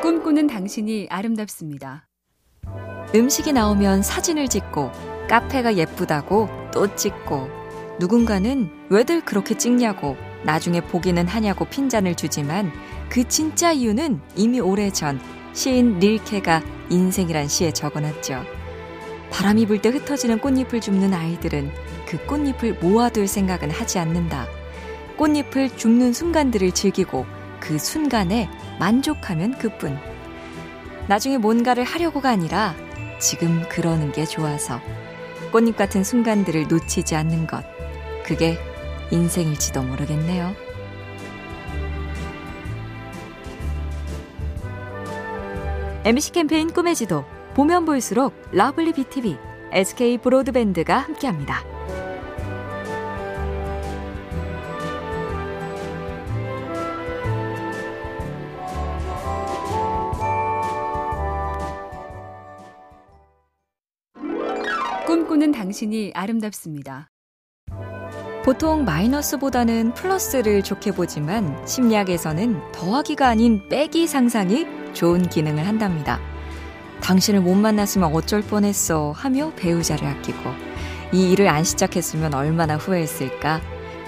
꿈꾸는 당신이 아름답습니다. 음식이 나오면 사진을 찍고 카페가 예쁘다고 또 찍고 누군가는 왜들 그렇게 찍냐고 나중에 보기는 하냐고 핀잔을 주지만 그 진짜 이유는 이미 오래전 시인 릴케가 인생이란 시에 적어놨죠. 바람이 불 때 흩어지는 꽃잎을 줍는 아이들은 그 꽃잎을 모아둘 생각은 하지 않는다. 꽃잎을 줍는 순간들을 즐기고 그 순간에 만족하면 그뿐. 나중에 뭔가를 하려고가 아니라 지금 그러는 게 좋아서 꽃잎 같은 순간들을 놓치지 않는 것. 그게 인생일지도 모르겠네요. MC 캠페인 꿈의 지도 보면 볼수록 lovely BTV, SK 브로드밴드가 함께합니다. 꿈꾸는 당신이 아름답습니다. 보통 마이너스보다는 플러스를 좋게 보지만 심리학에서는 더하기가 아닌 빼기 상상이 좋은 기능을 한답니다. 당신을 못 만났으면 어쩔 뻔했어 하며 배우자를 아끼고 이 일을 안 시작했으면 얼마나 후회했을까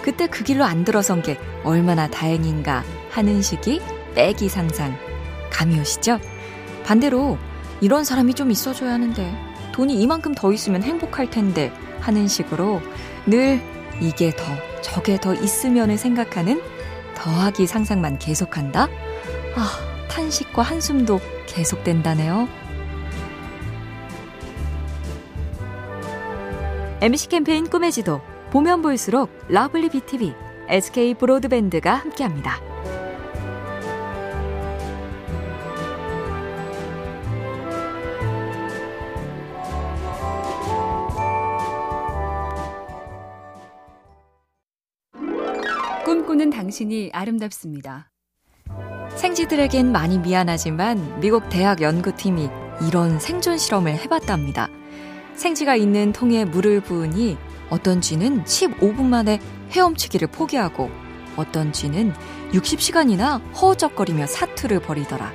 그때 그 길로 안 들어선 게 얼마나 다행인가 하는 식이 빼기 상상 감이 오시죠? 반대로 이런 사람이 좀 있어줘야 하는데 돈이 이만큼 더 있으면 행복할 텐데 하는 식으로 늘 이게 더 저게 더 있으면을 생각하는 더하기 상상만 계속한다? 아, 탄식과 한숨도 계속된다네요. MC 캠페인 꿈의 지도 보면 볼수록 lovely BTV, SK 브로드밴드가 함께합니다. 꿈꾸는 당신이 아름답습니다. 생쥐들에겐 많이 미안하지만 미국 대학 연구팀이 이런 생존 실험을 해봤답니다. 생쥐가 있는 통에 물을 부으니 어떤 쥐는 15분 만에 헤엄치기를 포기하고 어떤 쥐는 60시간이나 허우적거리며 사투를 벌이더라.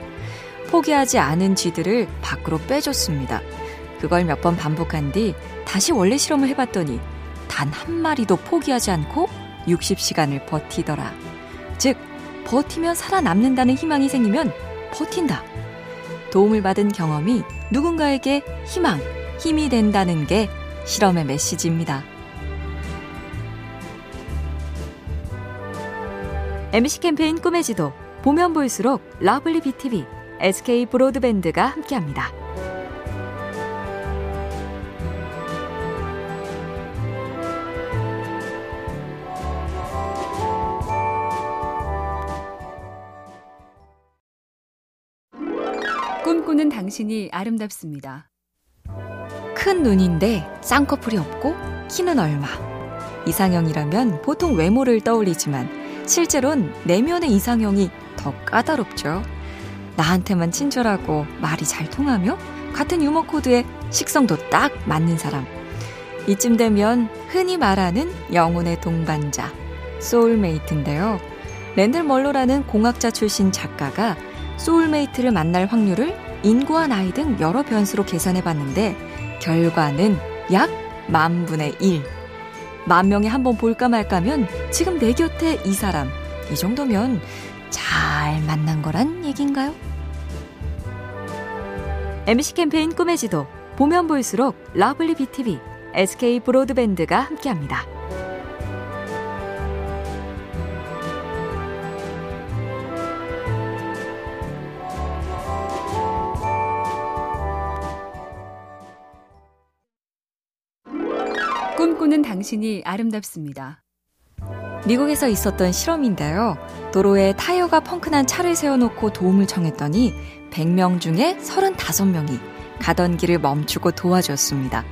포기하지 않은 쥐들을 밖으로 빼줬습니다. 그걸 몇 번 반복한 뒤 다시 원래 실험을 해봤더니 단 한 마리도 포기하지 않고 60시간을 버티더라. 즉, 버티면 살아남는다는 희망이 생기면 버틴다. 도움을 받은 경험이 누군가에게 희망, 힘이 된다는 게 실험의 메시지입니다. MC 캠페인 꿈의 지도 보면 볼수록 lovely BTV, SK 브로드밴드가 함께합니다. 꿈꾸는 당신이 아름답습니다. 큰 눈인데 쌍꺼풀이 없고 키는 얼마. 이상형이라면 보통 외모를 떠올리지만 실제론 내면의 이상형이 더 까다롭죠. 나한테만 친절하고 말이 잘 통하며 같은 유머 코드에 식성도 딱 맞는 사람. 이쯤 되면 흔히 말하는 영혼의 동반자, 소울메이트인데요. 랜들 먼로라는 공학자 출신 작가가 soulmate를 만날 확률을 인구와 나이 등 여러 변수로 계산해 봤는데 결과는 약 만분의 1. 만 명에 한 번 볼까 말까면 지금 내 곁에 이 사람. 이 정도면 잘 만난 거란 얘기인가요? MC 캠페인 꿈의 지도 보면 볼수록 lovely BTV, SK 브로드밴드가 함께합니다. 꿈꾸는 당신이 아름답습니다. 미국에서 있었던 실험인데요. 도로에 타이어가 펑크난 차를 세워놓고 도움을 청했더니 100명 중에 35명이 가던 길을 멈추고 도와줬습니다.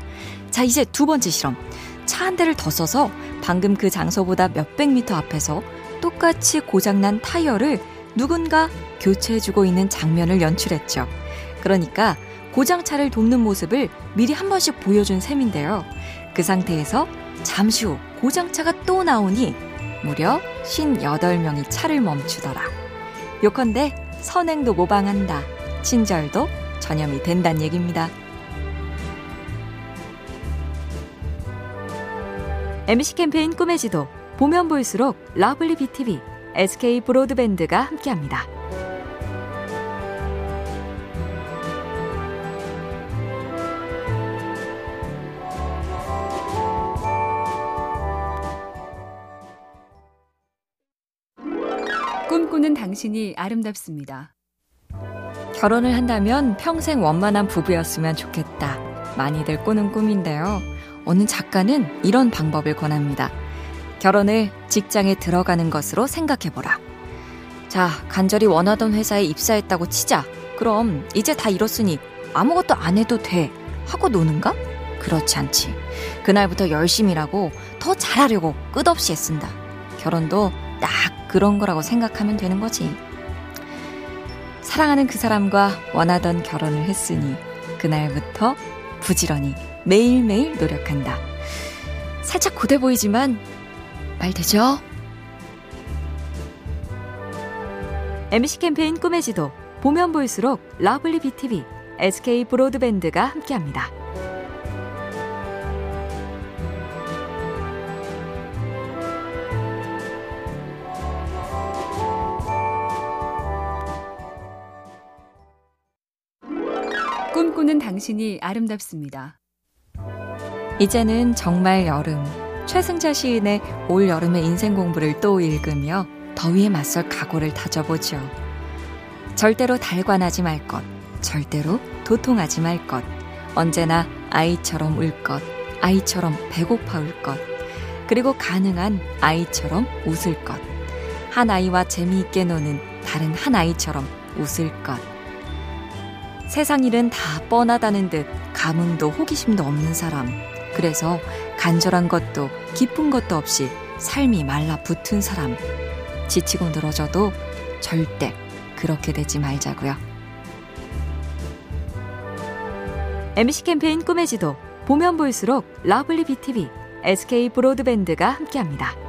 자, 이제 두 번째 실험. 차 한 대를 더 써서 방금 그 장소보다 몇백 미터 앞에서 똑같이 고장난 타이어를 누군가 교체해주고 있는 장면을 연출했죠. 그러니까 고장차를 돕는 모습을 미리 한 번씩 보여준 셈인데요. 그 상태에서 잠시 후 고장차가 또 나오니 무려 58명이 차를 멈추더라. 요컨대 선행도 모방한다. 친절도 전염이 된다는 얘기입니다. MC 캠페인 꿈의 지도 보면 볼수록 lovely BTV, SK 브로드밴드가 함께합니다. 꿈꾸는 당신이 아름답습니다. 결혼을 한다면 평생 원만한 부부였으면 좋겠다. 많이들 꾸는 꿈인데요. 어느 작가는 이런 방법을 권합니다. 결혼을 직장에 들어가는 것으로 생각해보라. 자, 간절히 원하던 회사에 입사했다고 치자. 그럼 이제 다 이뤘으니 아무것도 안 해도 돼. 하고 노는가? 그렇지 않지. 그날부터 열심히 일하고 더 잘하려고 끝없이 애쓴다. 결혼도 딱 그런 거라고 생각하면 되는 거지. 사랑하는 그 사람과 원하던 결혼을 했으니 그날부터 부지런히 매일매일 노력한다. 살짝 고돼 보이지만 말 되죠? MC 캠페인 꿈의 지도 보면 볼수록 lovely BTV, SK 브로드밴드가 함께합니다. 꿈꾸는 당신이 아름답습니다. 이제는 정말 여름. 최승자 시인의 올 여름의 인생 공부를 또 읽으며 더위에 맞설 각오를 다져보죠. 절대로 달관하지 말 것, 절대로 도통하지 말 것, 언제나 아이처럼 울 것, 아이처럼 배고파 울 것, 그리고 가능한 아이처럼 웃을 것, 한 아이와 재미있게 노는 다른 한 아이처럼 웃을 것. 세상 일은 다 뻔하다는 듯 감흥도 호기심도 없는 사람. 그래서 간절한 것도 기쁜 것도 없이 삶이 말라붙은 사람. 지치고 늘어져도 절대 그렇게 되지 말자고요. MC 캠페인 꿈의 지도 보면 볼수록 lovely BTV, SK 브로드밴드가 함께합니다.